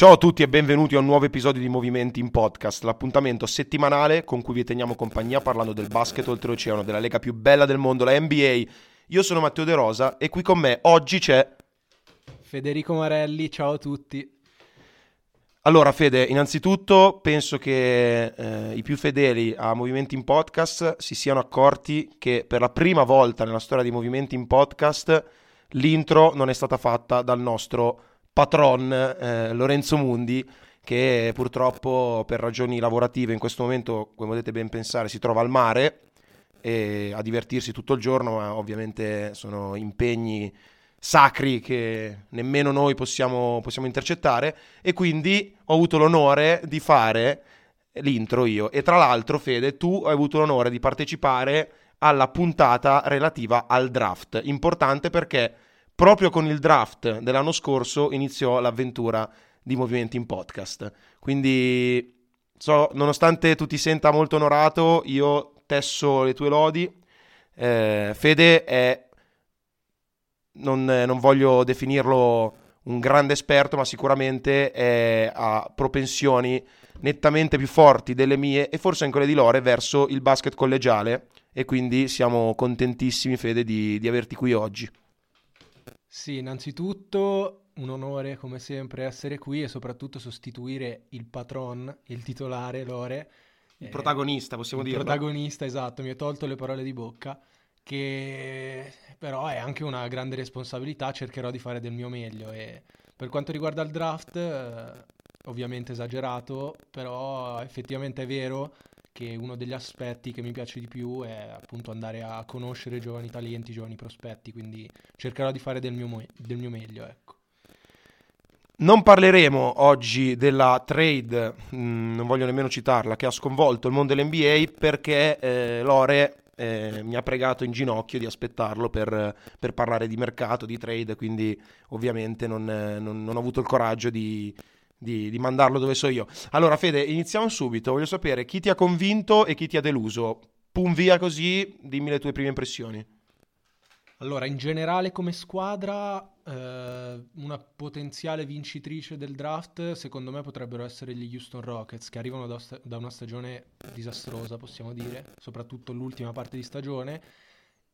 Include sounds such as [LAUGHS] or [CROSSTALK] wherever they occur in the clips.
Ciao a tutti e benvenuti a un nuovo episodio di Movimenti in Podcast, l'appuntamento settimanale con cui vi teniamo compagnia parlando del basket oltreoceano, della lega più bella del mondo, la NBA. Io sono Matteo De Rosa e qui con me oggi c'è Federico Marelli, ciao a tutti. Allora Fede, innanzitutto penso che eh, i più fedeli a Movimenti in Podcast si siano accorti che per la prima volta nella storia di Movimenti in Podcast l'intro non è stata fatta dal nostro patron eh, Lorenzo Mundi che purtroppo per ragioni lavorative in questo momento, come potete ben pensare, si trova al mare e a divertirsi tutto il giorno, ma ovviamente sono impegni sacri che nemmeno noi possiamo, possiamo intercettare. E quindi ho avuto l'onore di fare l'intro io. E tra l'altro Fede tu hai avuto l'onore di partecipare alla puntata relativa al draft. Importante perché proprio con il draft dell'anno scorso iniziò l'avventura di Movimenti in Podcast. Quindi so, nonostante tu ti senta molto onorato io tesso le tue lodi. Eh, Fede è non, non, voglio definirlo un grande esperto, ma sicuramente è, ha propensioni nettamente più forti delle mie e forse anche quelle di Lore verso il basket collegiale. E quindi siamo contentissimi Fede di, di averti qui oggi. Sì, innanzitutto un onore come sempre essere qui e soprattutto sostituire il patron, il titolare Lore. Il eh, protagonista, possiamo dire. Il protagonista, esatto, mi ha tolto le parole di bocca che però è anche una grande responsabilità, cercherò di fare del mio meglio e per quanto riguarda il draft, eh, ovviamente esagerato, però effettivamente è vero che uno degli aspetti che mi piace di più è appunto andare a conoscere giovani talenti, giovani prospetti, quindi cercherò di fare del mio, del mio meglio, ecco. Non parleremo oggi della trade, mh, mm, non voglio nemmeno citarla, che ha sconvolto il mondo dell'NBA perché eh, Lore eh, mi ha pregato in ginocchio di aspettarlo per, per, parlare di mercato, di trade, quindi ovviamente non, non, non ho avuto il coraggio di, di, di, mandarlo dove so io. Allora Fede, iniziamo subito, voglio sapere chi ti ha convinto e chi ti ha deluso. Pum via così, dimmi le tue prime impressioni. Allora, in generale come squadra, eh, una potenziale vincitrice del draft, secondo me potrebbero essere gli Houston Rockets, che arrivano da, da una stagione disastrosa, possiamo dire, soprattutto l'ultima parte di stagione,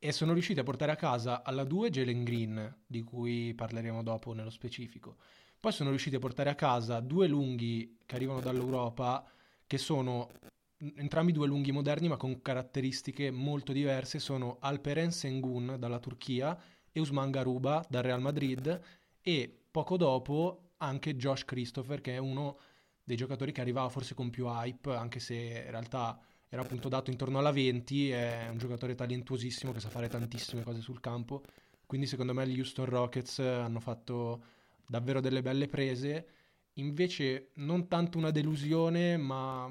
e sono riusciti a portare a casa alla 2 Jalen Green, di cui parleremo dopo nello specifico. Poi sono riusciti a portare a casa due lunghi che arrivano dall'Europa, che sono entrambi due lunghi moderni ma con caratteristiche molto diverse. Sono Alperen Sengun dalla Turchia e Usman Garuba dal Real Madrid e poco dopo anche Josh Christopher che è uno dei giocatori che arrivava forse con più hype anche se in realtà era appunto dato intorno alla 20 è un giocatore talentuosissimo che sa fare tantissime cose sul campo. Quindi secondo me gli Houston Rockets hanno fatto davvero delle belle prese. Invece non tanto una delusione ma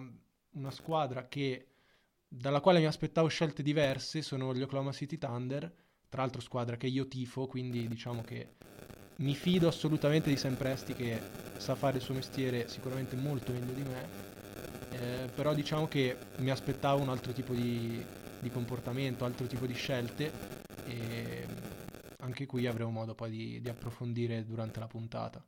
una squadra che, dalla quale mi aspettavo scelte diverse sono gli Oklahoma City Thunder, tra l'altro squadra che io tifo, quindi diciamo che mi fido assolutamente di Sam Presti che sa fare il suo mestiere sicuramente molto meglio di me, eh, però diciamo che mi aspettavo un altro tipo di, di comportamento, altro tipo di scelte. E anche qui avremo modo poi di, di approfondire durante la puntata.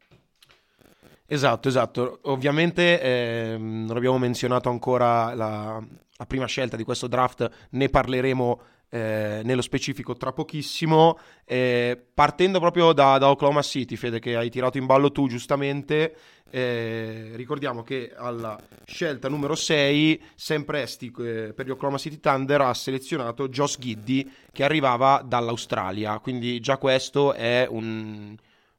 Esatto, esatto. Ovviamente eh, non abbiamo menzionato ancora la, la, prima scelta di questo draft, ne parleremo eh, nello specifico tra pochissimo. Eh, partendo proprio da, da, Oklahoma City, Fede, che hai tirato in ballo tu giustamente, eh, ricordiamo che alla scelta numero 6, Sam Presti eh, per gli Oklahoma City Thunder ha selezionato Josh Giddy che arrivava dall'Australia, quindi già questo è un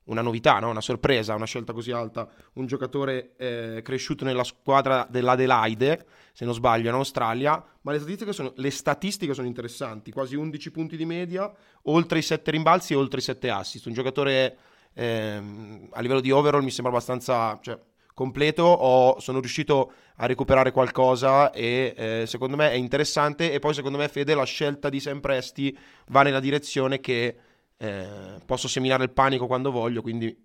una novità, no? una sorpresa, una scelta così alta, un giocatore eh, cresciuto nella squadra dell'Adelaide, se non sbaglio, in Australia, ma le statistiche, sono, le statistiche sono interessanti, quasi 11 punti di media, oltre i 7 rimbalzi e oltre i 7 assist, un giocatore eh, a livello di overall mi sembra abbastanza cioè, completo, Ho, sono riuscito a recuperare qualcosa e eh, secondo me è interessante. E poi secondo me Fede la scelta di Sam Presti va nella direzione che eh, posso seminare il panico quando voglio, quindi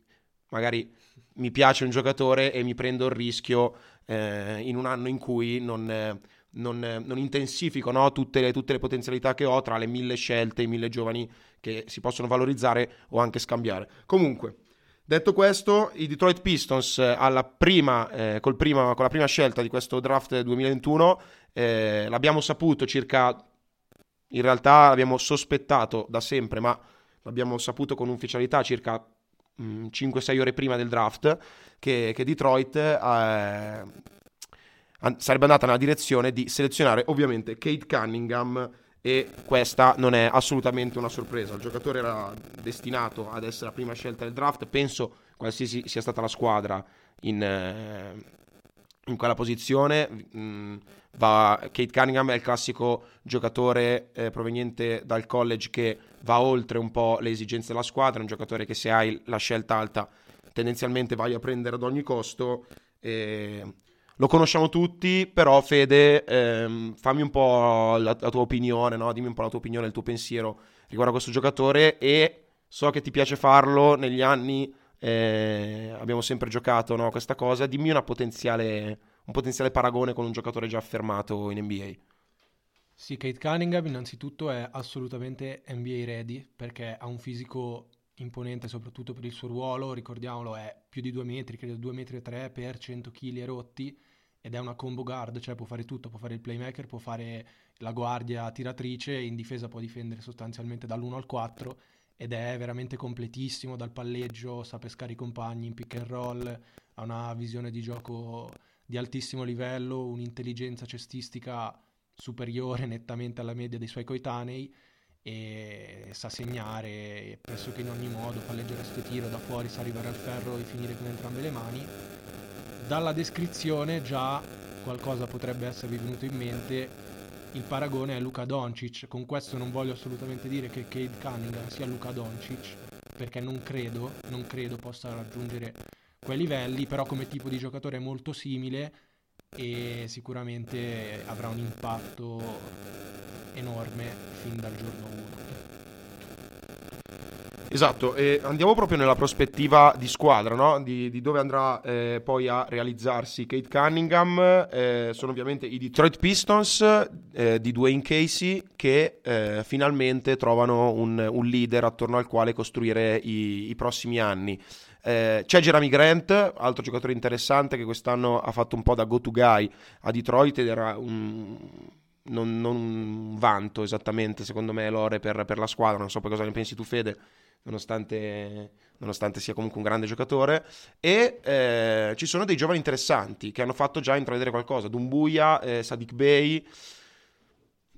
magari mi piace un giocatore e mi prendo il rischio eh, in un anno in cui non, eh, non, eh, non intensifico no? tutte, le, tutte, le, potenzialità che ho tra le mille scelte, i mille giovani che si possono valorizzare o anche scambiare. Comunque, Detto questo, i Detroit Pistons alla prima, eh, prima, con la prima scelta di questo draft 2021 eh, l'abbiamo saputo circa, in realtà l'abbiamo sospettato da sempre, ma l'abbiamo saputo con ufficialità circa 5-6 mm, ore prima del draft, che, che Detroit eh, sarebbe andata nella direzione di selezionare ovviamente Kate Cunningham e questa non è assolutamente una sorpresa. Il giocatore era destinato ad essere la prima scelta del draft, penso qualsiasi sia stata la squadra in, eh, in quella posizione. Mm, va, Kate Cunningham è il classico giocatore eh, proveniente dal college che va oltre un po' le esigenze della squadra, un giocatore che se hai la scelta alta tendenzialmente vai a prendere ad ogni costo. E lo conosciamo tutti, però Fede, ehm, fammi un po' la, la tua opinione, no? dimmi un po' la tua opinione, il tuo pensiero riguardo a questo giocatore e so che ti piace farlo negli anni, eh, abbiamo sempre giocato no? questa cosa, dimmi un potenziale paragone con un giocatore già affermato in NBA. Sì, Kate Cunningham innanzitutto è assolutamente NBA ready perché ha un fisico imponente soprattutto per il suo ruolo, ricordiamolo è più di 2 metri, credo 2 metri e 3 per 100 kg e rotti ed è una combo guard, cioè può fare tutto, può fare il playmaker, può fare la guardia tiratrice, in difesa può difendere sostanzialmente dall'1 al 4 ed è veramente completissimo dal palleggio, sa pescare i compagni in pick and roll, ha una visione di gioco di altissimo livello, un'intelligenza cestistica superiore nettamente alla media dei suoi coetanei e sa segnare pressoché in ogni modo, palleggere a tiro da fuori, sa arrivare al ferro e finire con entrambe le mani. Dalla descrizione già qualcosa potrebbe esservi venuto in mente. Il paragone è Luca Doncic, con questo non voglio assolutamente dire che Cade Cunningham sia Luca Doncic, perché non credo, non credo possa raggiungere quei livelli, però come tipo di giocatore è molto simile e sicuramente avrà un impatto enorme fin dal giorno 1. Esatto, e andiamo proprio nella prospettiva di squadra, no? di, di, dove andrà eh, poi a realizzarsi Kate Cunningham. Eh, sono ovviamente i Detroit Pistons eh, di Dwayne Casey che eh, finalmente trovano un, un, leader attorno al quale costruire i, i prossimi anni. Eh, c'è Jeremy Grant, altro giocatore interessante che quest'anno ha fatto un po' da go-to guy a Detroit ed era un non, non, vanto esattamente, secondo me, l'ore per, per, la squadra. Non so poi cosa ne pensi tu, Fede, nonostante, nonostante sia comunque un grande giocatore. E eh, ci sono dei giovani interessanti che hanno fatto già intravedere qualcosa. Dumbuya, eh, Sadiq Bey.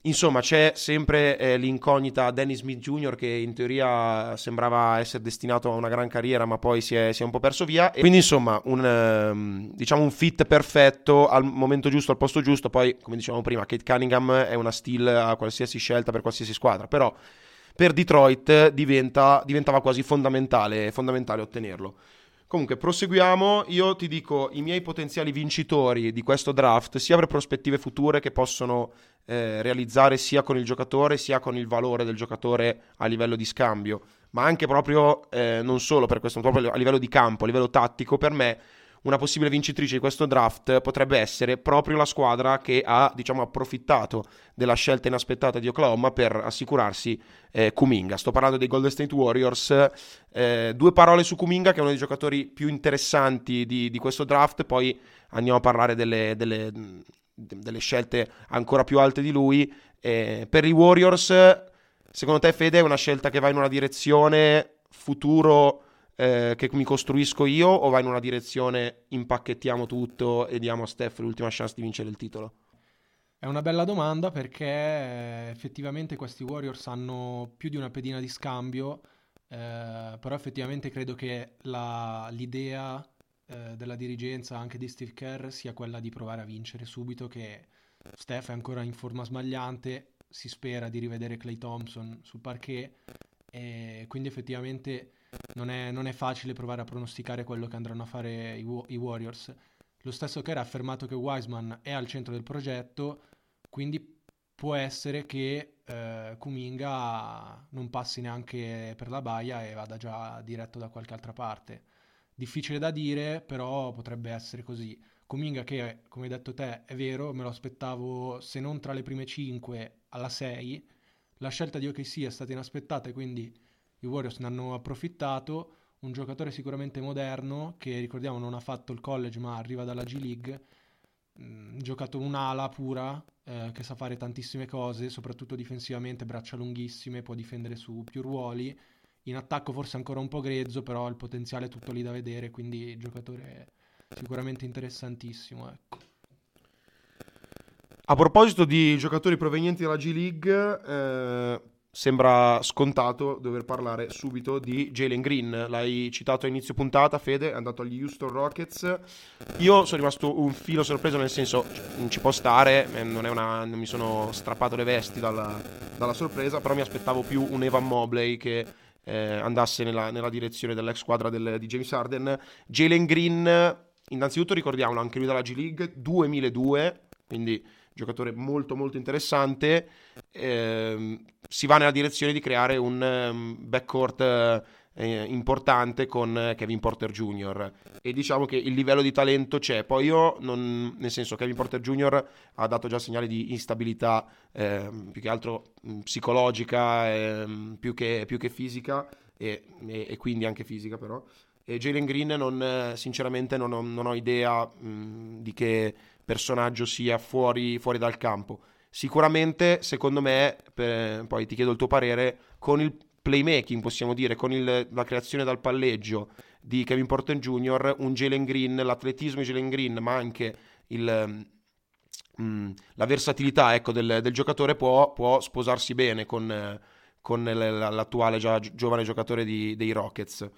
Insomma, c'è sempre eh, l'incognita Dennis Smith Jr. che in teoria sembrava essere destinato a una gran carriera, ma poi si è, si è un po' perso via. E quindi, insomma, un, ehm, diciamo un fit perfetto al momento giusto, al posto giusto. Poi, come dicevamo prima, Kate Cunningham è una steal a qualsiasi scelta per qualsiasi squadra, però per Detroit diventa, diventava quasi fondamentale, fondamentale ottenerlo. Comunque, proseguiamo. Io ti dico i miei potenziali vincitori di questo draft, sia per prospettive future che possono eh, realizzare sia con il giocatore, sia con il valore del giocatore a livello di scambio, ma anche proprio eh, non solo per questo, proprio a livello di campo, a livello tattico, per me una possibile vincitrice di questo draft potrebbe essere proprio la squadra che ha diciamo, approfittato della scelta inaspettata di Oklahoma per assicurarsi eh, Kuminga. Sto parlando dei Golden State Warriors. Eh, due parole su Kuminga, che è uno dei giocatori più interessanti di, di questo draft, poi andiamo a parlare delle, delle, delle scelte ancora più alte di lui. Eh, per i Warriors, secondo te, Fede, è una scelta che va in una direzione futuro? Eh, che mi costruisco io o va in una direzione impacchettiamo tutto e diamo a Steph l'ultima chance di vincere il titolo? È una bella domanda perché eh, effettivamente questi Warriors hanno più di una pedina di scambio, eh, però effettivamente credo che la, l'idea eh, della dirigenza anche di Steve Kerr sia quella di provare a vincere subito, che Steph è ancora in forma smagliante, si spera di rivedere Clay Thompson sul parquet e quindi effettivamente non è, non è, facile provare a pronosticare quello che andranno a fare i, i Warriors. Lo stesso che era affermato che Wiseman è al centro del progetto, quindi può essere che eh, Kuminga non passi neanche per la baia e vada già diretto da qualche altra parte. Difficile da dire, però potrebbe essere così. Kuminga che, come hai detto te, è vero, me lo aspettavo se non tra le prime 5 alla 6. La scelta di OKC è stata inaspettata e quindi i Warriors ne hanno approfittato. un giocatore sicuramente moderno che ricordiamo non ha fatto il college ma arriva dalla G League, mh, giocato un'ala pura eh, che sa fare tantissime cose, soprattutto difensivamente, braccia lunghissime, può difendere su più ruoli. In attacco forse ancora un po' grezzo, però il potenziale è tutto lì da vedere, quindi giocatore sicuramente interessantissimo. Ecco. A proposito di giocatori provenienti dalla G League, eh, sembra scontato dover parlare subito di Jalen Green. L'hai citato a inizio puntata, Fede, è andato agli Houston Rockets. Io sono rimasto un filo sorpreso, nel senso, non ci può stare, eh, non, una, non mi sono strappato le vesti dalla, dalla, sorpresa, però mi aspettavo più un Evan Mobley che eh, andasse nella, nella, direzione dell'ex squadra del, di James Harden. Jalen Green, innanzitutto ricordiamolo, anche lui dalla G League, 2002, quindi giocatore molto molto interessante, eh, si va nella direzione di creare un um, backcourt eh, importante con Kevin Porter Jr. e diciamo che il livello di talento c'è. Poi io, non, nel senso, Kevin Porter Jr. ha dato già segnali di instabilità eh, più che altro psicologica, eh, più, che, più, che, fisica e, e, e, quindi anche fisica però. E Jalen Green non, sinceramente non ho, non ho idea mh, di che personaggio sia fuori, fuori dal campo. Sicuramente, secondo me, per, poi ti chiedo il tuo parere, con il playmaking, possiamo dire, con il, la creazione dal palleggio di Kevin Porter Jr., un Jalen Green, l'atletismo di Jalen Green, ma anche il, mm, la versatilità ecco, del, del, giocatore può, può, sposarsi bene con, con l'attuale già, giovane giocatore di, dei Rockets.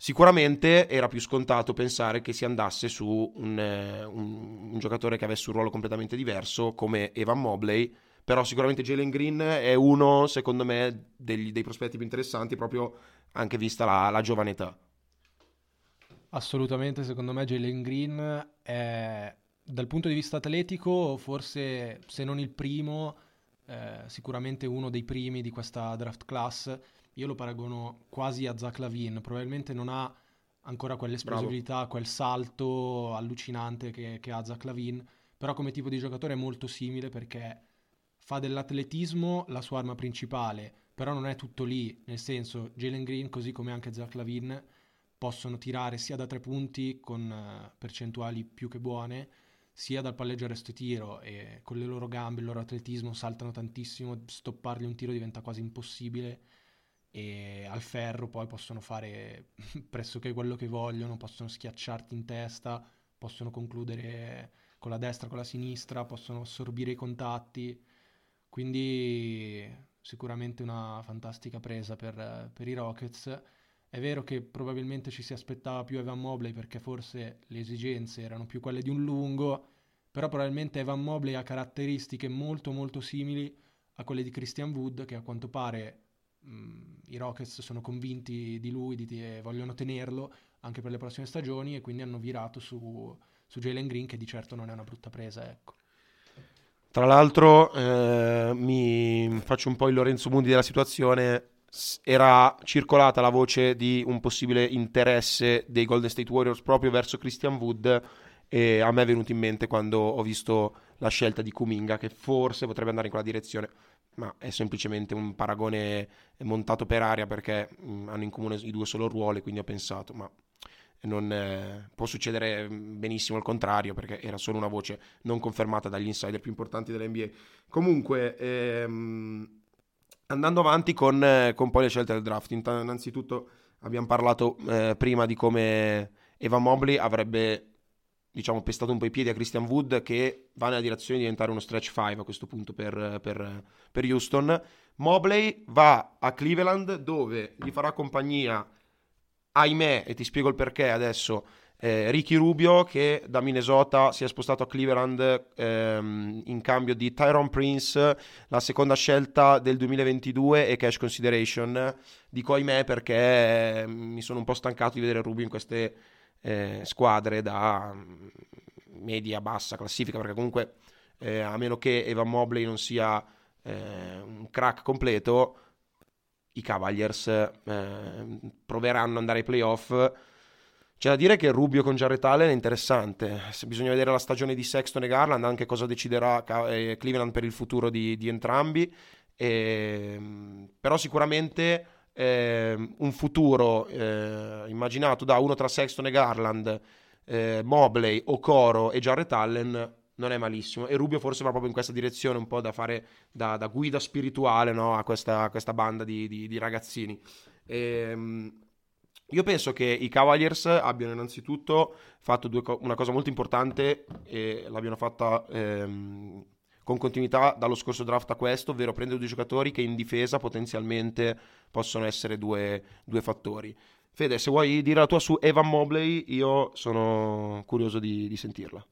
Sicuramente era più scontato pensare che si andasse su un, eh, un, un, giocatore che avesse un ruolo completamente diverso come Evan Mobley, però sicuramente Jalen Green è uno, secondo me, degli, dei prospetti più interessanti proprio anche vista la, la giovane età. Assolutamente, secondo me Jalen Green è dal punto di vista atletico forse se non il primo, eh, sicuramente uno dei primi di questa draft class io lo paragono quasi a Zach Lavin, probabilmente non ha ancora quell'esplosività, Bravo. quel salto allucinante che, che ha Zach Lavin, però come tipo di giocatore è molto simile perché fa dell'atletismo la sua arma principale, però non è tutto lì, nel senso Jalen Green così come anche Zach Lavin possono tirare sia da tre punti con uh, percentuali più che buone, sia dal palleggio a resto tiro. E con le loro gambe, il loro atletismo saltano tantissimo, stoppargli un tiro diventa quasi impossibile e al ferro poi possono fare [LAUGHS] pressoché quello che vogliono, possono schiacciarti in testa, possono concludere con la destra, con la sinistra, possono assorbire i contatti, quindi sicuramente una fantastica presa per, per i Rockets. È vero che probabilmente ci si aspettava più Evan Mobley perché forse le esigenze erano più quelle di un lungo, però probabilmente Evan Mobley ha caratteristiche molto molto simili a quelle di Christian Wood che a quanto pare i Rockets sono convinti di lui di, e vogliono tenerlo anche per le prossime stagioni e quindi hanno virato su, su Jalen Green che di certo non è una brutta presa. Ecco. Tra l'altro eh, mi faccio un po' il Lorenzo Mundi della situazione. Era circolata la voce di un possibile interesse dei Golden State Warriors proprio verso Christian Wood e a me è venuto in mente quando ho visto la scelta di Kuminga che forse potrebbe andare in quella direzione ma è semplicemente un paragone montato per aria perché mh, mm, hanno in comune i due solo ruoli, quindi ho pensato, ma non, eh, può succedere mm, benissimo il contrario perché era solo una voce non confermata dagli insider più importanti dell'NBA. Comunque, ehm, andando avanti con, con, poi le scelte del draft, innanzitutto abbiamo parlato eh, prima di come Eva Mobley avrebbe diciamo, pestato un po' i piedi a Christian Wood che va nella direzione di diventare uno stretch 5 a questo punto per, per, per Houston. Mobley va a Cleveland dove gli farà compagnia, ahimè, e ti spiego il perché adesso, eh, Ricky Rubio che da Minnesota si è spostato a Cleveland ehm, in cambio di Tyron Prince, la seconda scelta del 2022 e cash consideration. Dico ahimè perché eh, mi sono un po' stancato di vedere Rubio in queste eh, squadre da mm, media bassa classifica perché comunque eh, a meno che Evan Mobley non sia eh, un crack completo i Cavaliers eh, proveranno ad andare ai playoff. C'è da dire che Rubio con Jarrett Allen è interessante. Bisogna vedere la stagione di Sexton e Garland anche cosa deciderà eh, Cleveland per il futuro di, di entrambi. E, ehm, però sicuramente eh, un futuro eh, immaginato da uno tra Sexton e Garland, eh, Mobley, Okoro e Jarrett Allen non è malissimo e Rubio forse va proprio in questa direzione un po' da fare da, da guida spirituale no? a, questa, a, questa, banda di, di, di ragazzini. E, ehm, io penso che i Cavaliers abbiano innanzitutto fatto co- una cosa molto importante e l'abbiano fatta ehm, con continuità dallo scorso draft a questo, ovvero prendere due giocatori che in difesa potenzialmente possono essere due, due fattori. Fede, se vuoi dire la tua su Evan Mobley, io sono curioso di, di sentirla.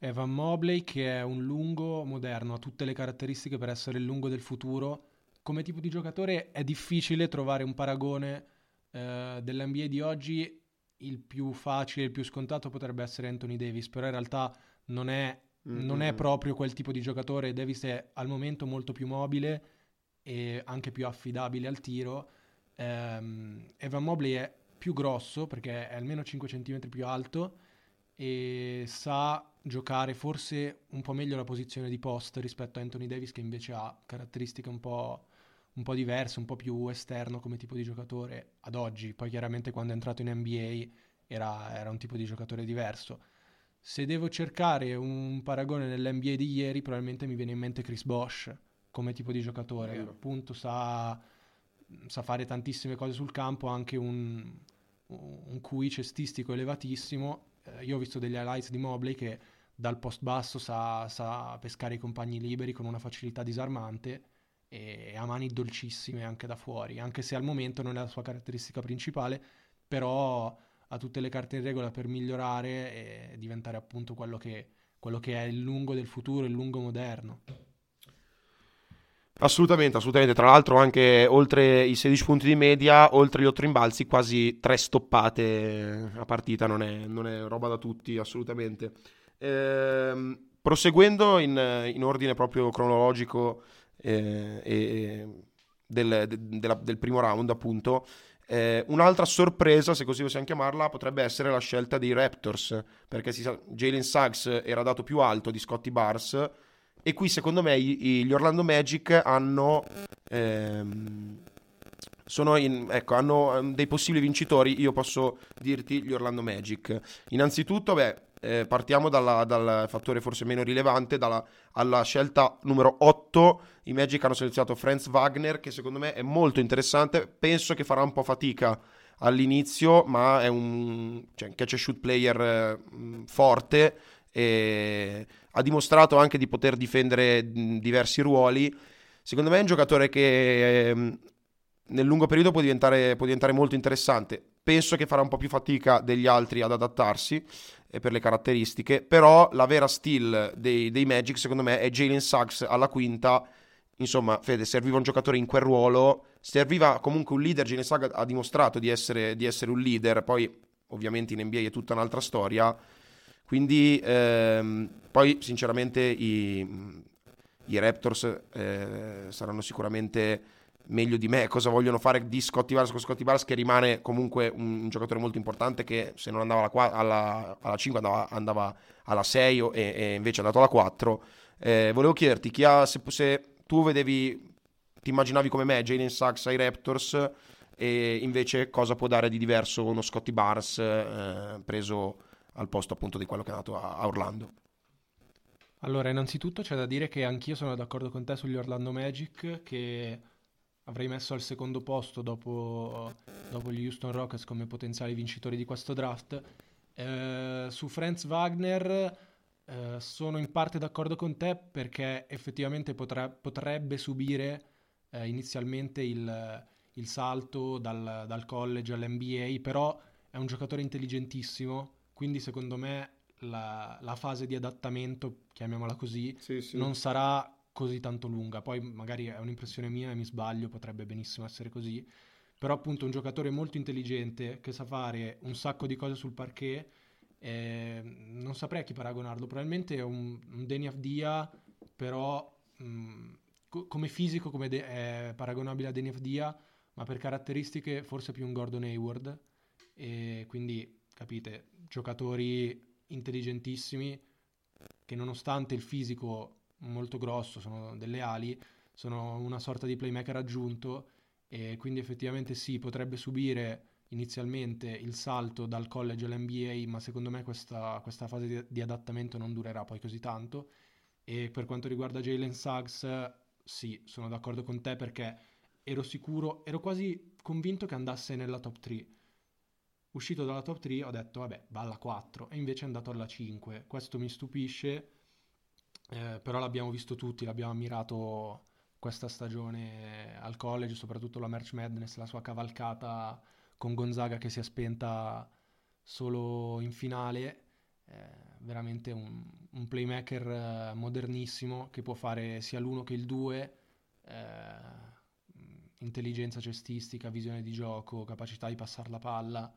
Evan Mobley che è un lungo moderno, ha tutte le caratteristiche per essere il lungo del futuro. Come tipo di giocatore è difficile trovare un paragone eh, dell'NBA di oggi. Il più facile, il più scontato potrebbe essere Anthony Davis, però in realtà non è, mm-hmm. non è proprio quel tipo di giocatore. Davis è al momento molto più mobile e anche più affidabile al tiro. Um, Evan Mobley è più grosso perché è almeno 5 cm più alto e sa giocare forse un po' meglio la posizione di post rispetto a Anthony Davis che invece ha caratteristiche un po', un po' diverse, un po' più esterno come tipo di giocatore ad oggi. Poi chiaramente quando è entrato in NBA era, era un tipo di giocatore diverso. Se devo cercare un paragone nell'NBA di ieri, probabilmente mi viene in mente Chris Bosch come tipo di giocatore. Vero. Appunto sa, sa, fare tantissime cose sul campo, anche un, un QI cestistico elevatissimo eh, io ho visto degli highlights di Mobley che dal post basso sa, sa, pescare i compagni liberi con una facilità disarmante e ha mani dolcissime anche da fuori, anche se al momento non è la sua caratteristica principale, però ha tutte le carte in regola per migliorare e diventare appunto quello che, quello che è il lungo del futuro, il lungo moderno. Assolutamente, assolutamente. Tra l'altro, anche oltre i 16 punti di media, oltre gli 8 rimbalzi, quasi 3 stoppate a partita. Non è, non è roba da tutti, assolutamente. Ehm, proseguendo in, in, ordine proprio cronologico eh, eh, del, de, della, del, primo round, appunto. Eh, un'altra sorpresa, se così possiamo chiamarla, potrebbe essere la scelta dei Raptors, perché si sa, Jalen Suggs era dato più alto di Scotty Barnes e qui secondo me gli Orlando Magic hanno, ehm, in, ecco, hanno ehm, dei possibili vincitori. Io posso dirti gli Orlando Magic. Innanzitutto, beh, eh, partiamo dalla, dal fattore forse meno rilevante, dalla, alla scelta numero 8. I Magic hanno selezionato Franz Wagner, che secondo me è molto interessante. Penso che farà un po' fatica all'inizio, ma è un cioè, catch and shoot player eh, forte e ha dimostrato anche di poter difendere diversi ruoli. Secondo me è un giocatore che eh, nel lungo periodo può diventare, può diventare, molto interessante. Penso che farà un po' più fatica degli altri ad adattarsi eh, per le caratteristiche, però la vera skill dei, dei Magic secondo me è Jalen Suggs alla quinta. Insomma, Fede, serviva un giocatore in quel ruolo, serviva comunque un leader. Jalen Suggs ha dimostrato di essere, di essere un leader, poi ovviamente in NBA è tutta un'altra storia quindi ehm, poi sinceramente i, i Raptors eh, saranno sicuramente meglio di me cosa vogliono fare di Scotty Barnes con Scotty Barnes che rimane comunque un, un giocatore molto importante che se non andava alla, alla, alla 5 andava, andava, alla 6 e, e, invece è andato alla 4 eh, volevo chiederti chi ha, se, se, tu vedevi ti immaginavi come me Jalen Sachs ai Raptors e invece cosa può dare di diverso uno Scotty Barnes eh, preso al posto appunto di quello che è andato a, a Orlando. Allora, innanzitutto c'è da dire che anch'io sono d'accordo con te sugli Orlando Magic, che avrei messo al secondo posto dopo, dopo gli Houston Rockets come potenziali vincitori di questo draft. Eh, su Franz Wagner eh, sono in parte d'accordo con te perché effettivamente potre, potrebbe subire eh, inizialmente il, il salto dal, dal college all'NBA, però è un giocatore intelligentissimo quindi secondo me la, la fase di adattamento, chiamiamola così, sì, sì. non sarà così tanto lunga. Poi magari è un'impressione mia e mi sbaglio, potrebbe benissimo essere così. Però appunto un giocatore molto intelligente che sa fare un sacco di cose sul parquet. Eh, non saprei a chi paragonarlo, probabilmente è un, un Deni Avdia, però mh, mm, co- come fisico come de- è paragonabile a Deni Avdia, ma per caratteristiche forse più un Gordon Hayward. E quindi capite, giocatori intelligentissimi che nonostante il fisico molto grosso, sono delle ali, sono una sorta di playmaker aggiunto e quindi effettivamente sì, potrebbe subire inizialmente il salto dal college all'NBA, ma secondo me questa, questa fase di, di, adattamento non durerà poi così tanto. E per quanto riguarda Jalen Suggs, sì, sono d'accordo con te perché ero sicuro, ero quasi convinto che andasse nella top 3. Uscito dalla top 3 ho detto, vabbè, va alla 4 e invece è andato alla 5. Questo mi stupisce, eh, però l'abbiamo visto tutti, l'abbiamo ammirato questa stagione al college, soprattutto la March Madness, la sua cavalcata con Gonzaga che si è spenta solo in finale. Eh, veramente un, un playmaker eh, modernissimo che può fare sia l'uno che il due. Eh, intelligenza cestistica, visione di gioco, capacità di passare la palla,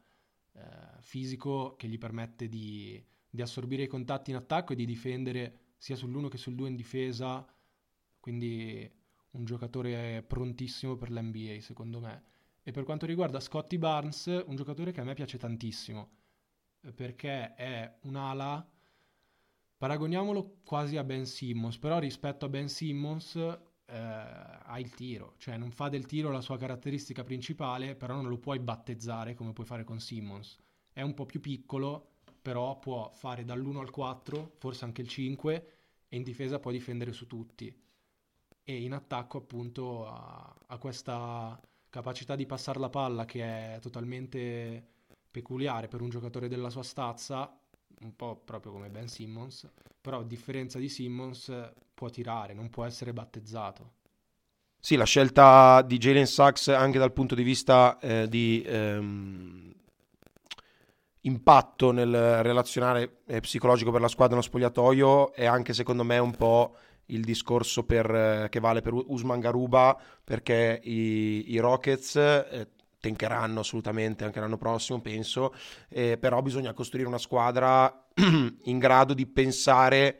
eh, fisico che gli permette di, di, assorbire i contatti in attacco e di difendere sia sull'uno che sul due in difesa, quindi un giocatore prontissimo per l'NBA secondo me. E per quanto riguarda Scotty Barnes, un giocatore che a me piace tantissimo, perché è un'ala, paragoniamolo quasi a Ben Simmons, però rispetto a Ben Simmons eh, ha il tiro, cioè non fa del tiro la sua caratteristica principale, però non lo puoi battezzare come puoi fare con Simmons. È un po' più piccolo, però può fare dall'1 al 4, forse anche il 5, e in difesa può difendere su tutti. E in attacco appunto ha, questa capacità di passare la palla che è totalmente peculiare per un giocatore della sua stazza, un po' proprio come Ben Simmons, però a differenza di Simmons può tirare, non può essere battezzato. Sì, la scelta di Jalen Sachs anche dal punto di vista eh, di ehm, impatto nel relazionare eh, psicologico per la squadra nello spogliatoio è anche secondo me un po' il discorso per, eh, che vale per Usman Garuba perché i, i Rockets eh, tenkeranno assolutamente anche l'anno prossimo, penso, eh, però bisogna costruire una squadra [CLEARS THROAT] in grado di pensare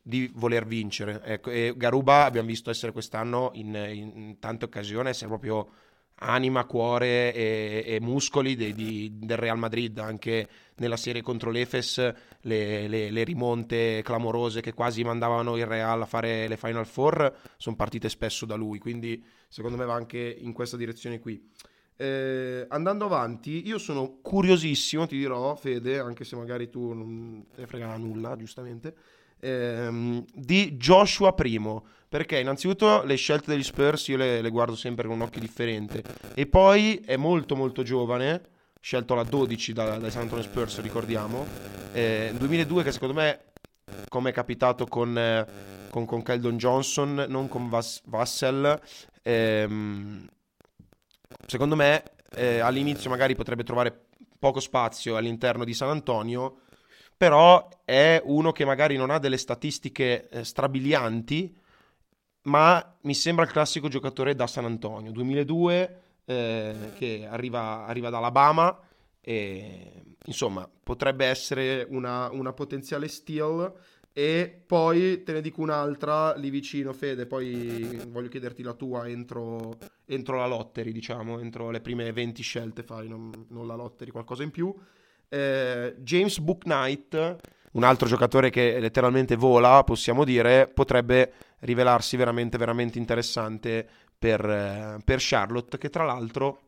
di voler vincere. Ecco, e Garuba abbiamo visto essere quest'anno in, in tante occasioni, essere proprio anima, cuore e, e muscoli de, di, del Real Madrid, anche nella serie contro l'Efes, le, le, le, rimonte clamorose che quasi mandavano il Real a fare le Final Four sono partite spesso da lui, quindi secondo me va anche in questa direzione qui. Eh, andando avanti, io sono curiosissimo, ti dirò, Fede, anche se magari tu non te ne frega nulla, giustamente, ehm, di Joshua Primo, perché innanzitutto le scelte degli Spurs io le, le, guardo sempre con un occhio differente, e poi è molto molto giovane, scelto alla 12 da, dai San Antonio Spurs, ricordiamo, eh, 2002 che secondo me, come è capitato con, eh, con, con Keldon Johnson, non con Vas- Vassell, ehm, secondo me eh, all'inizio magari potrebbe trovare poco spazio all'interno di San Antonio, però è uno che magari non ha delle statistiche eh, strabilianti, ma mi sembra il classico giocatore da San Antonio, 2002, eh, che arriva, arriva da Alabama e insomma potrebbe essere una, una potenziale steal e poi te ne dico un'altra lì vicino, Fede. Poi voglio chiederti la tua entro, entro la lottery, diciamo, entro le prime 20 scelte fai, non, non la lottery, qualcosa in più. Eh, James Booknight, un altro giocatore che letteralmente vola, possiamo dire, potrebbe rivelarsi veramente, veramente interessante per, eh, per Charlotte, che tra l'altro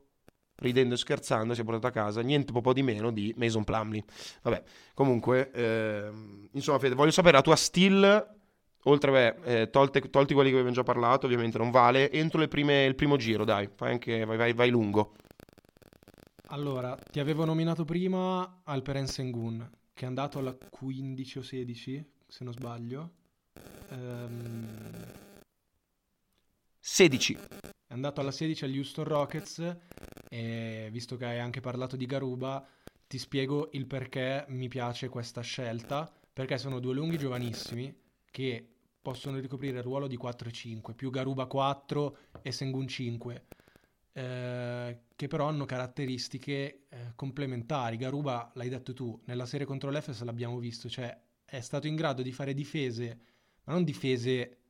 ridendo e scherzando, si è portato a casa niente po' di meno di Mason Plumley. Vabbè, comunque, eh, insomma, Fede, voglio sapere la tua still, oltre, beh, eh, tolte, tolti quelli che abbiamo già parlato, ovviamente non vale, entro prime, il primo giro, dai, anche, vai, vai, vai lungo. Allora, ti avevo nominato prima Alperen Sengun, che è andato alla 15 o 16, se non sbaglio. Ehm... 16. È andato alla 16 agli Houston Rockets e visto che hai anche parlato di Garuba, ti spiego il perché mi piace questa scelta, perché sono due lunghi giovanissimi che possono ricoprire il ruolo di 4 e 5, più Garuba 4 e Sengun 5, eh, che però hanno caratteristiche eh, complementari. Garuba, l'hai detto tu, nella serie contro l'Efes l'abbiamo visto, cioè è stato in grado di fare difese, ma non difese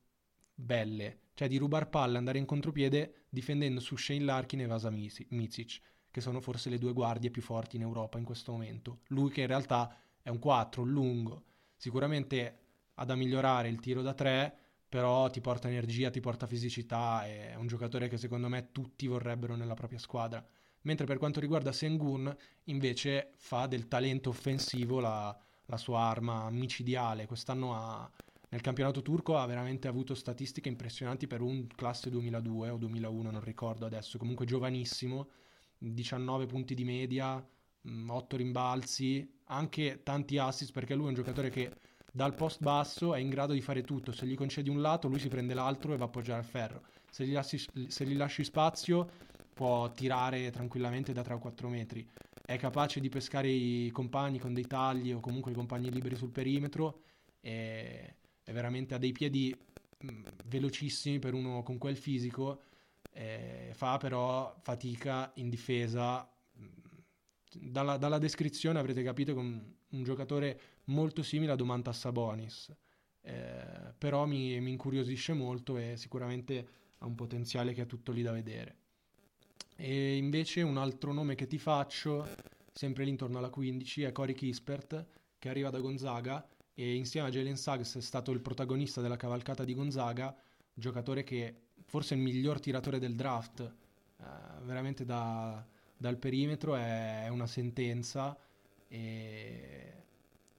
belle, cioè di rubar palle, andare in contropiede difendendo su Shane Larkin e Vasa Micic, che sono forse le due guardie più forti in Europa in questo momento. Lui che in realtà è un 4, un lungo, sicuramente ha da migliorare il tiro da 3, però ti porta energia, ti porta fisicità, è un giocatore che secondo me tutti vorrebbero nella propria squadra. Mentre per quanto riguarda Sengun, invece fa del talento offensivo la, la sua arma micidiale. Quest'anno ha, nel campionato turco ha veramente avuto statistiche impressionanti per un classe 2002 o 2001, non ricordo adesso, comunque giovanissimo, 19 punti di media, 8 mm, rimbalzi, anche tanti assist perché lui è un giocatore che dal post basso è in grado di fare tutto, se gli concedi un lato lui si prende l'altro e va a appoggiare il ferro, se gli lasci, se gli lasci spazio può tirare tranquillamente da 3 o 4 metri, è capace di pescare i compagni con dei tagli o comunque i compagni liberi sul perimetro e è veramente a dei piedi mm, velocissimi per uno con quel fisico, eh, fa però fatica in difesa. Dalla, dalla descrizione avrete capito che un, un giocatore molto simile a Domantas Sabonis, eh, però mi, mi, incuriosisce molto e sicuramente ha un potenziale che è tutto lì da vedere. E invece un altro nome che ti faccio, sempre lì intorno alla 15, è Cory Kispert, che arriva da Gonzaga e insieme a Jalen Suggs è stato il protagonista della cavalcata di Gonzaga, giocatore che forse è il miglior tiratore del draft, eh, veramente da, dal perimetro è una sentenza e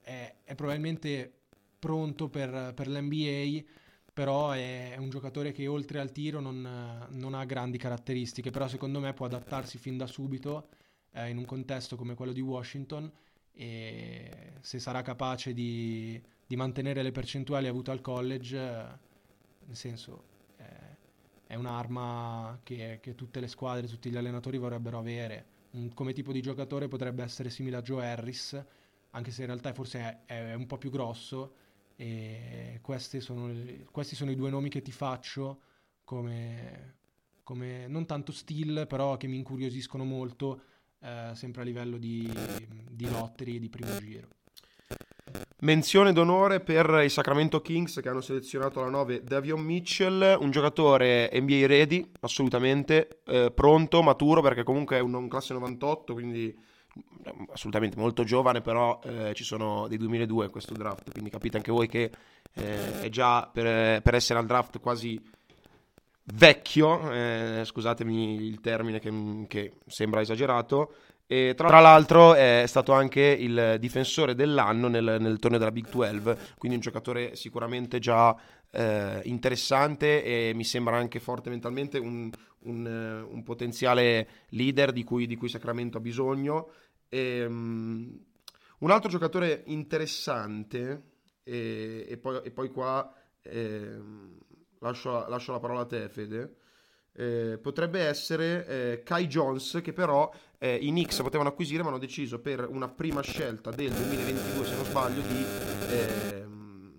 è, è probabilmente pronto per, per, l'NBA, però è, un giocatore che oltre al tiro non, non, ha grandi caratteristiche, però secondo me può adattarsi fin da subito eh, in un contesto come quello di Washington e se sarà capace di, di mantenere le percentuali avute al college, eh, nel senso eh, è un'arma che, che, tutte le squadre, tutti gli allenatori vorrebbero avere. Come tipo di giocatore potrebbe essere simile a Joe Harris, anche se in realtà forse è, è un po' più grosso. E sono, questi sono i due nomi che ti faccio come, come non tanto still, però che mi incuriosiscono molto, eh, sempre a livello di, di lottery di primo giro. Menzione d'onore per i Sacramento Kings che hanno selezionato alla 9 Davion Mitchell, un giocatore NBA ready, assolutamente, eh, pronto, maturo perché comunque è un, un classe 98, quindi assolutamente molto giovane, però eh, ci sono dei 2002 in questo draft, quindi capite anche voi che eh, è già per, per, essere al draft quasi vecchio, eh, scusatemi il termine che, che sembra esagerato, e tra, l'altro è stato anche il difensore dell'anno nel, nel, torneo della Big 12, quindi un giocatore sicuramente già eh, interessante e mi sembra anche forte mentalmente un, un, un potenziale leader di cui, di cui Sacramento ha bisogno. E, um, un altro giocatore interessante, e, e, poi, e poi, qua eh, lascio, lascio, la parola a te, Fede. Eh, potrebbe essere eh, Kai Jones, che però eh, i Knicks potevano acquisire, ma hanno deciso per una prima scelta del 2022, se non sbaglio, di ehm,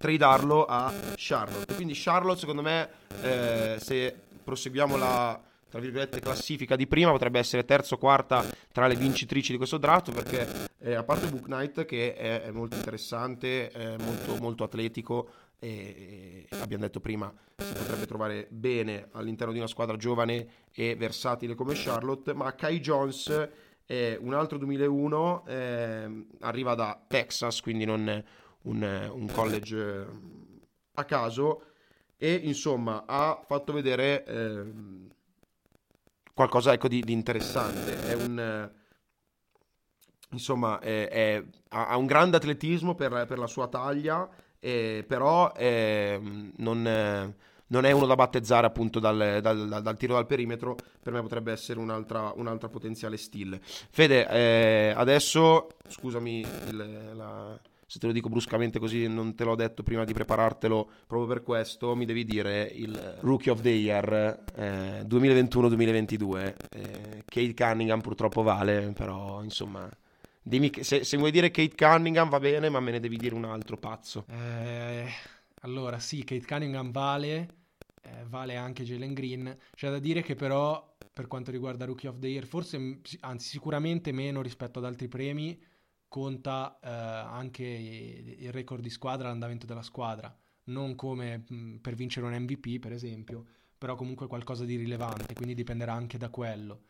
tradarlo a Charlotte. Quindi Charlotte, secondo me, eh, se proseguiamo la tra virgolette classifica di prima potrebbe essere terza o quarta tra le vincitrici di questo draft perché eh, a parte Book Knight che è, è molto interessante è molto, molto atletico e, e, abbiamo detto prima si potrebbe trovare bene all'interno di una squadra giovane e versatile come Charlotte ma Kai Jones è un altro 2001 eh, arriva da Texas quindi non un, un college a caso e insomma ha fatto vedere eh, qualcosa ecco, di, di, interessante. È un, eh, insomma, è, è, ha un grande atletismo per, per la sua taglia, eh, però non, non, è uno da battezzare appunto dal, dal, dal, dal, tiro dal perimetro. Per me potrebbe essere un'altra, un'altra potenziale stile. Fede, eh, adesso scusami il, la se te lo dico bruscamente così non te l'ho detto prima di preparartelo proprio per questo, mi devi dire il Rookie of the Year eh, 2021-2022. Eh, Kate Cunningham purtroppo vale, però insomma... Dimmi, se, se, vuoi dire Kate Cunningham va bene, ma me ne devi dire un altro pazzo. Eh, allora, sì, Kate Cunningham vale, eh, vale anche Jalen Green. C'è da dire che però, per quanto riguarda Rookie of the Year, forse, anzi sicuramente meno rispetto ad altri premi, conta eh, anche il record di squadra, l'andamento della squadra, non come mh, per vincere un MVP per esempio, però comunque qualcosa di rilevante, quindi dipenderà anche da quello.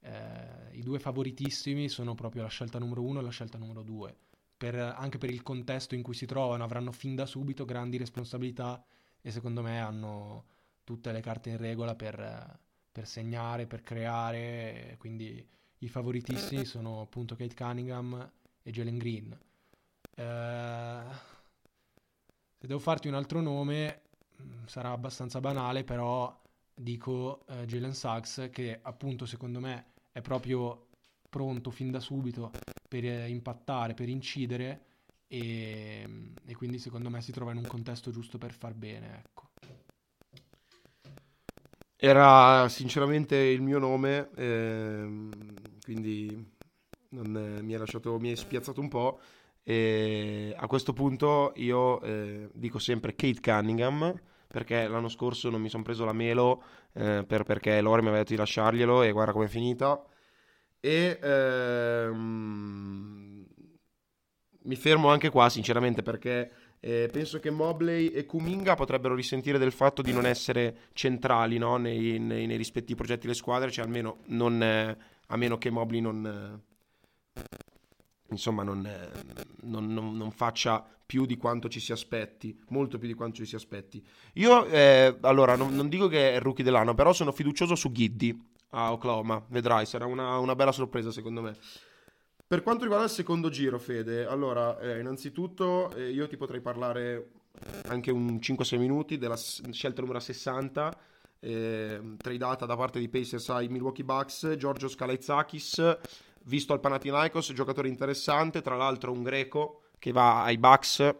Eh, I due favoritissimi sono proprio la scelta numero uno e la scelta numero due, per, anche per il contesto in cui si trovano, avranno fin da subito grandi responsabilità e secondo me hanno tutte le carte in regola per, per segnare, per creare, quindi i favoritissimi sono appunto Kate Cunningham e Jalen Green. Eh, se devo farti un altro nome, mm, sarà abbastanza banale, però dico eh, Jalen Sachs che appunto secondo me è proprio pronto fin da subito per eh, impattare, per incidere e, e, quindi secondo me si trova in un contesto giusto per far bene. Ecco. Era sinceramente il mio nome, ehm, quindi non, mi, ha lasciato, mi hai spiazzato un po'. E a questo punto io eh, dico sempre Kate Cunningham perché l'anno scorso non mi sono preso la melo eh, per, perché Lore mi aveva detto di lasciarglielo e guarda com'è finita. E ehm, mi fermo anche qua sinceramente perché eh, penso che Mobley e Kuminga potrebbero risentire del fatto di non essere centrali no? nei, nei, nei, rispettivi progetti delle squadre, cioè almeno non, eh, a meno che Mobley non, eh, insomma, non, eh, non, non, faccia più di quanto ci si aspetti, molto più di quanto ci si aspetti. Io, eh, allora, non, dico che è il rookie dell'anno, però sono fiducioso su Giddy a Oklahoma, vedrai, sarà una, una bella sorpresa secondo me. Per quanto riguarda il secondo giro, Fede, allora, eh, innanzitutto eh, io ti potrei parlare anche un 5-6 minuti della scelta numero 60, eh, tradata da parte di Pacers ai Milwaukee Bucks, Giorgio Skalaitsakis, visto al Panathinaikos, giocatore interessante, tra l'altro un greco che va ai Bucks,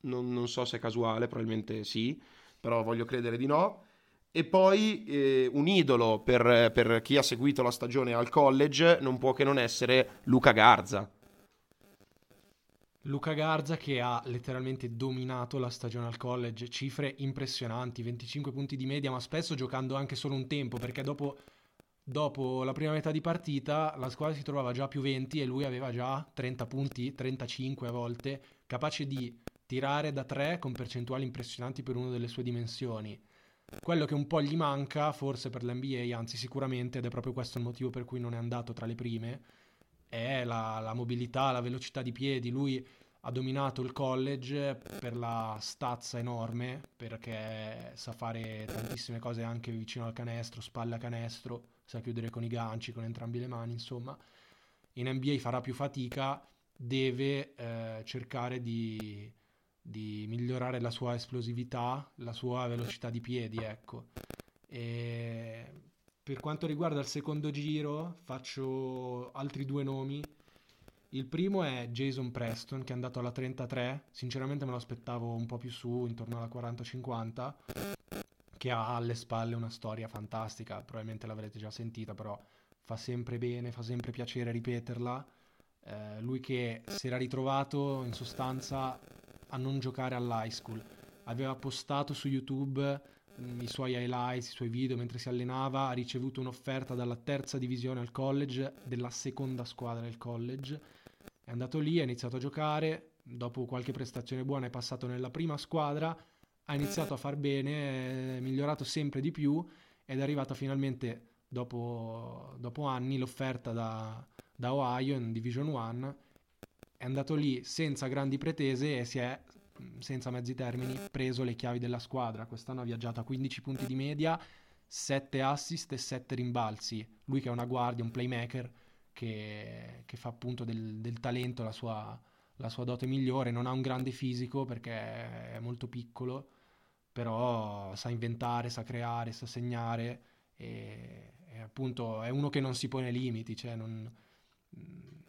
non, non so se è casuale, probabilmente sì, però voglio credere di no. E poi eh, un idolo per, per, chi ha seguito la stagione al college non può che non essere Luca Garza. Luca Garza che ha letteralmente dominato la stagione al college, cifre impressionanti, 25 punti di media, ma spesso giocando anche solo un tempo, perché dopo, dopo la prima metà di partita la squadra si trovava già più 20 e lui aveva già 30 punti, 35 a volte, capace di tirare da 3 con percentuali impressionanti per una delle sue dimensioni. Quello che un po' gli manca, forse per l'NBA, anzi sicuramente, ed è proprio questo il motivo per cui non è andato tra le prime, è la, la mobilità, la velocità di piedi. Lui ha dominato il college per la stazza enorme, perché sa fare tantissime cose anche vicino al canestro, spalle a canestro, sa chiudere con i ganci, con entrambi le mani, insomma. In NBA farà più fatica, deve eh, cercare di di migliorare la sua esplosività, la sua velocità di piedi, ecco. E per quanto riguarda il secondo giro, faccio altri due nomi. Il primo è Jason Preston, che è andato alla 33. Sinceramente me lo aspettavo un po' più su, intorno alla 40-50, che ha alle spalle una storia fantastica. Probabilmente l'avrete già sentita, però fa sempre bene, fa sempre piacere ripeterla. Eh, lui che si era ritrovato in sostanza a non giocare all'high school. Aveva postato su YouTube mh, mm, i suoi highlights, i suoi video mentre si allenava, ha ricevuto un'offerta dalla terza divisione al college, della seconda squadra del college. È andato lì, ha iniziato a giocare, dopo qualche prestazione buona è passato nella prima squadra, ha iniziato a far bene, è migliorato sempre di più ed è arrivata finalmente dopo, dopo anni l'offerta da, da Ohio in Division 1 è andato lì senza grandi pretese e si è, senza mezzi termini, preso le chiavi della squadra. Quest'anno ha viaggiato a 15 punti di media, 7 assist e 7 rimbalzi. Lui che è una guardia, un playmaker, che, che fa appunto del, del talento la sua, la sua, dote migliore. Non ha un grande fisico perché è molto piccolo, però sa inventare, sa creare, sa segnare e, e appunto è uno che non si pone limiti, cioè non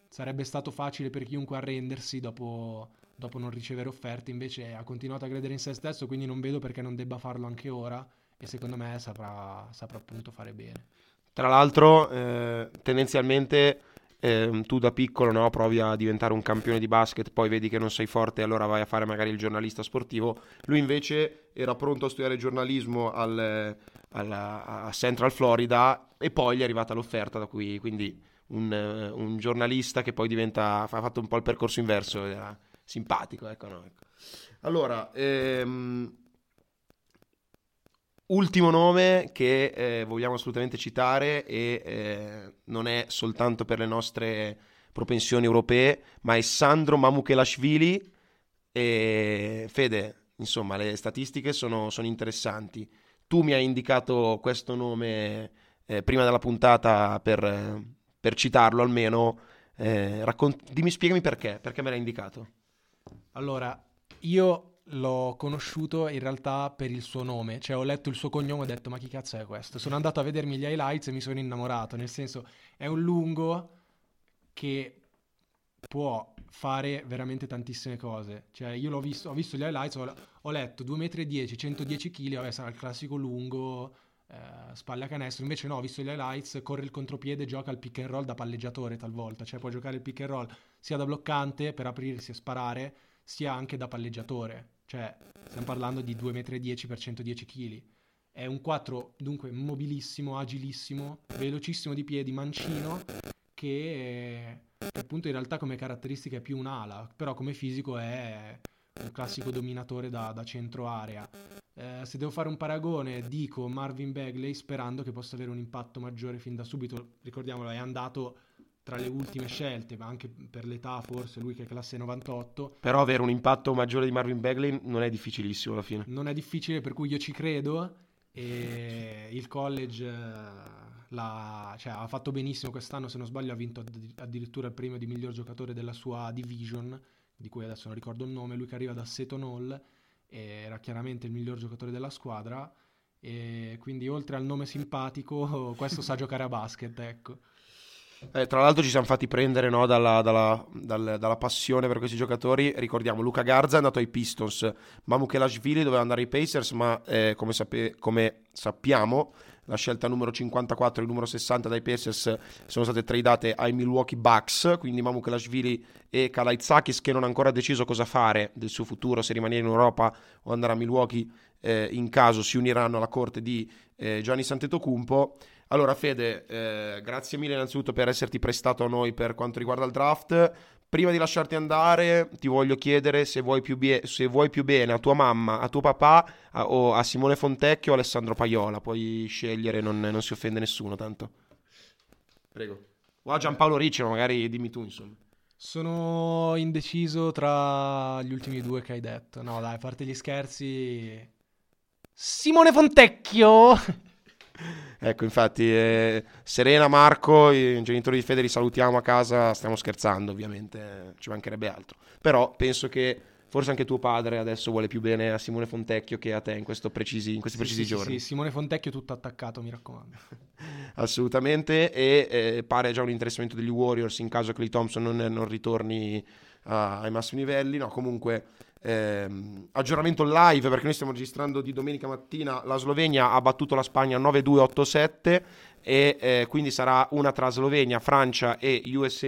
sarebbe stato facile per chiunque arrendersi dopo, dopo non ricevere offerte, invece ha continuato a credere in se stesso, quindi non vedo perché non debba farlo anche ora e secondo me saprà, saprà appunto fare bene. Tra l'altro, eh, tendenzialmente eh, tu da piccolo no, provi a diventare un campione di basket, poi vedi che non sei forte e allora vai a fare magari il giornalista sportivo. Lui invece era pronto a studiare giornalismo al, al, a Central Florida e poi gli è arrivata l'offerta da cui quindi un, eh, un, giornalista che poi diventa, ha fatto un po' il percorso inverso, era simpatico, ecco, no, ecco. Allora, ehm, ultimo nome che eh, vogliamo assolutamente citare e eh, non è soltanto per le nostre propensioni europee, ma è Sandro Mamukhelashvili e Fede, insomma, le statistiche sono, sono interessanti. Tu mi hai indicato questo nome eh, prima della puntata per, per citarlo almeno. Eh, raccont- dimmi, spiegami perché, perché me l'hai indicato. Allora, io l'ho conosciuto in realtà per il suo nome, cioè ho letto il suo cognome e ho detto ma chi cazzo è questo? Sono andato a vedermi gli highlights e mi sono innamorato, nel senso è un lungo che può fare veramente tantissime cose. Cioè, io l'ho visto, ho visto gli highlights, ho, ho letto 2,10 m, 110 kg, vabbè, sarà il classico lungo, eh, spalle a canestro. Invece no, ho visto gli highlights, corre il contropiede, gioca il pick and roll da palleggiatore talvolta. Cioè, può giocare il pick and roll sia da bloccante per aprirsi e sparare, sia anche da palleggiatore. Cioè, stiamo parlando di 2,10 m per 110 kg. È un 4, dunque, mobilissimo, agilissimo, velocissimo di piedi, mancino, che che appunto in realtà come caratteristica è più un'ala, però come fisico è un classico dominatore da, da centro area. Eh, se devo fare un paragone, dico Marvin Bagley sperando che possa avere un impatto maggiore fin da subito. Ricordiamolo, è andato tra le ultime scelte, ma anche per l'età forse, lui che è classe 98. Però avere un impatto maggiore di Marvin Bagley non è difficilissimo alla fine. Non è difficile, per cui io ci credo e il college la, cioè, ha fatto benissimo quest'anno, se non sbaglio ha vinto addirittura il premio di miglior giocatore della sua division, di cui adesso non ricordo il nome, lui che arriva da Seton Hall, era chiaramente il miglior giocatore della squadra e quindi oltre al nome simpatico [LAUGHS] questo sa giocare a basket, ecco. Eh, tra l'altro ci siamo fatti prendere no, dalla, dalla, dalla, dalla, passione per questi giocatori. Ricordiamo, Luca Garza è andato ai Pistons, Mamu Kelashvili doveva andare ai Pacers, ma eh, come, sape- come, sappiamo la scelta numero 54 e il numero 60 dai Pacers sono state tradate ai Milwaukee Bucks, quindi Mamu Kelashvili e Kalaitzakis che non ha ancora deciso cosa fare del suo futuro, se rimanere in Europa o andare a Milwaukee eh, in caso si uniranno alla corte di eh, Gianni Santetocumpo. Allora Fede, eh, grazie mille innanzitutto per esserti prestato a noi per quanto riguarda il draft. Prima di lasciarti andare, ti voglio chiedere se vuoi più, bie- se vuoi più bene a tua mamma, a tuo papà a- o a Simone Fontecchio o Alessandro Paiola. Puoi scegliere, non, non si offende nessuno tanto. Prego. O a Giampaolo Ricci, magari dimmi tu, insomma. Sono indeciso tra gli ultimi due che hai detto. No, dai, a parte gli scherzi. Simone Fontecchio! Ecco, infatti, eh, Serena, Marco, i genitori di Fede li salutiamo a casa, stiamo scherzando ovviamente, ci mancherebbe altro. Però penso che forse anche tuo padre adesso vuole più bene a Simone Fontecchio che a te in, precisi, in questi sì, precisi sì, giorni. Sì, Simone Fontecchio tutto attaccato, mi raccomando. [LAUGHS] Assolutamente, e eh, pare già un interessamento degli Warriors in caso che Lee Thompson non, non ritorni uh, ai massimi livelli. No, comunque ehm, aggiornamento live perché noi stiamo registrando di domenica mattina. La Slovenia ha battuto la Spagna 9-2-8-7 e eh, quindi sarà una tra Slovenia, Francia e USA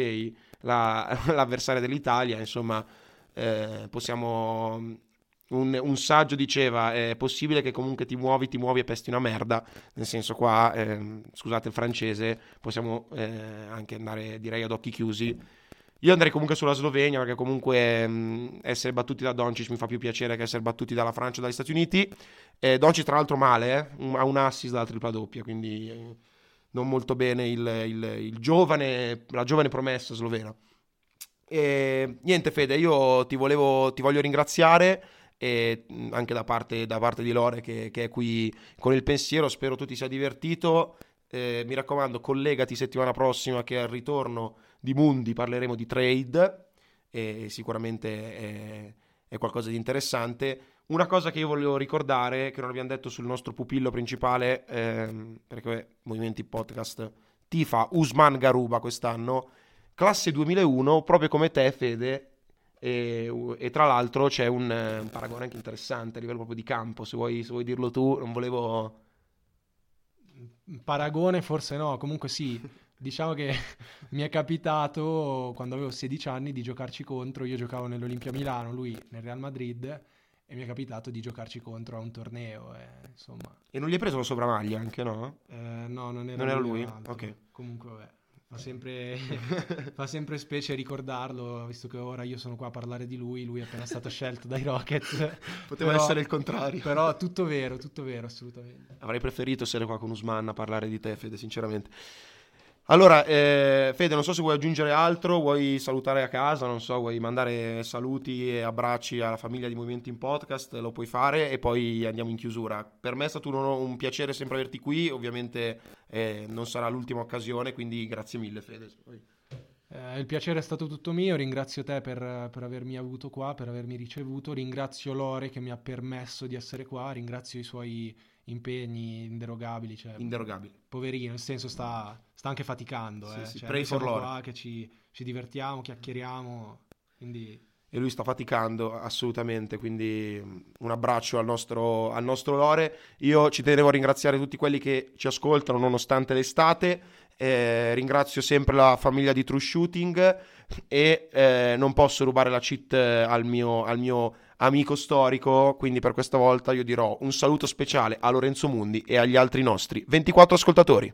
la, [LAUGHS] l'avversaria dell'Italia. Insomma, eh, possiamo. Un, un, saggio diceva: È possibile che comunque ti muovi, ti muovi e pesti una merda. Nel senso, qua, eh, scusate il francese, possiamo eh, anche andare, direi, ad occhi chiusi io andrei comunque sulla Slovenia perché comunque mh, mm, essere battuti da Doncic mi fa più piacere che essere battuti dalla Francia o dagli Stati Uniti. Eh, Doncic tra l'altro male, eh? ha un assist dalla tripla doppia, quindi eh, non molto bene il, il, il giovane, la giovane promessa slovena. E, niente Fede, io ti, volevo, ti voglio ringraziare e mm, anche da parte, da parte di Lore che, che, è qui con il pensiero, spero tu ti sia divertito. Eh, mi raccomando, collegati settimana prossima che al ritorno di Mundi parleremo di trade e sicuramente è, è qualcosa di interessante. Una cosa che io volevo ricordare, che non abbiamo detto sul nostro pupillo principale, ehm, perché Movimenti Podcast tifa Usman Garuba quest'anno, classe 2001, proprio come te Fede, e, e tra l'altro c'è un, un, paragone anche interessante a livello proprio di campo, se vuoi, se vuoi dirlo tu, non volevo... Paragone forse no, comunque sì, Diciamo che [LAUGHS] mi è capitato quando avevo 16 anni di giocarci contro, io giocavo nell'Olimpia Milano, lui nel Real Madrid e mi è capitato di giocarci contro a un torneo, eh, insomma. E non gli hai preso la sovramaglia anche, no? Eh, no, non era, non era lui. Ok. Comunque, vabbè. Fa sempre, [LAUGHS] fa sempre, specie ricordarlo, visto che ora io sono qua a parlare di lui, lui è appena stato scelto dai Rockets. [LAUGHS] Poteva però, essere il contrario. Però tutto vero, tutto vero, assolutamente. Avrei preferito essere qua con Usman a parlare di te, Fede, sinceramente. Allora, eh, Fede, non so se vuoi aggiungere altro, vuoi salutare a casa, non so, vuoi mandare saluti e abbracci alla famiglia di Movimenti in Podcast, lo puoi fare e poi andiamo in chiusura. Per me è stato un, un piacere sempre averti qui, ovviamente eh, non sarà l'ultima occasione, quindi grazie mille Fede. Eh, il piacere è stato tutto mio, ringrazio te per, per, avermi avuto qua, per avermi ricevuto, ringrazio Lore che mi ha permesso di essere qua, ringrazio i suoi impegni inderogabili. Cioè, inderogabili. Poverino, nel senso sta, sta anche faticando. Sì, eh. sì, cioè, pray for qua che ci, ci divertiamo, chiacchieriamo, quindi e lui sta faticando assolutamente, quindi mm, un abbraccio al nostro, al nostro, Lore. Io ci tenevo a ringraziare tutti quelli che ci ascoltano nonostante l'estate, eh, ringrazio sempre la famiglia di True Shooting e eh, non posso rubare la cheat al mio, al mio amico storico, quindi per questa volta io dirò un saluto speciale a Lorenzo Mundi e agli altri nostri 24 ascoltatori.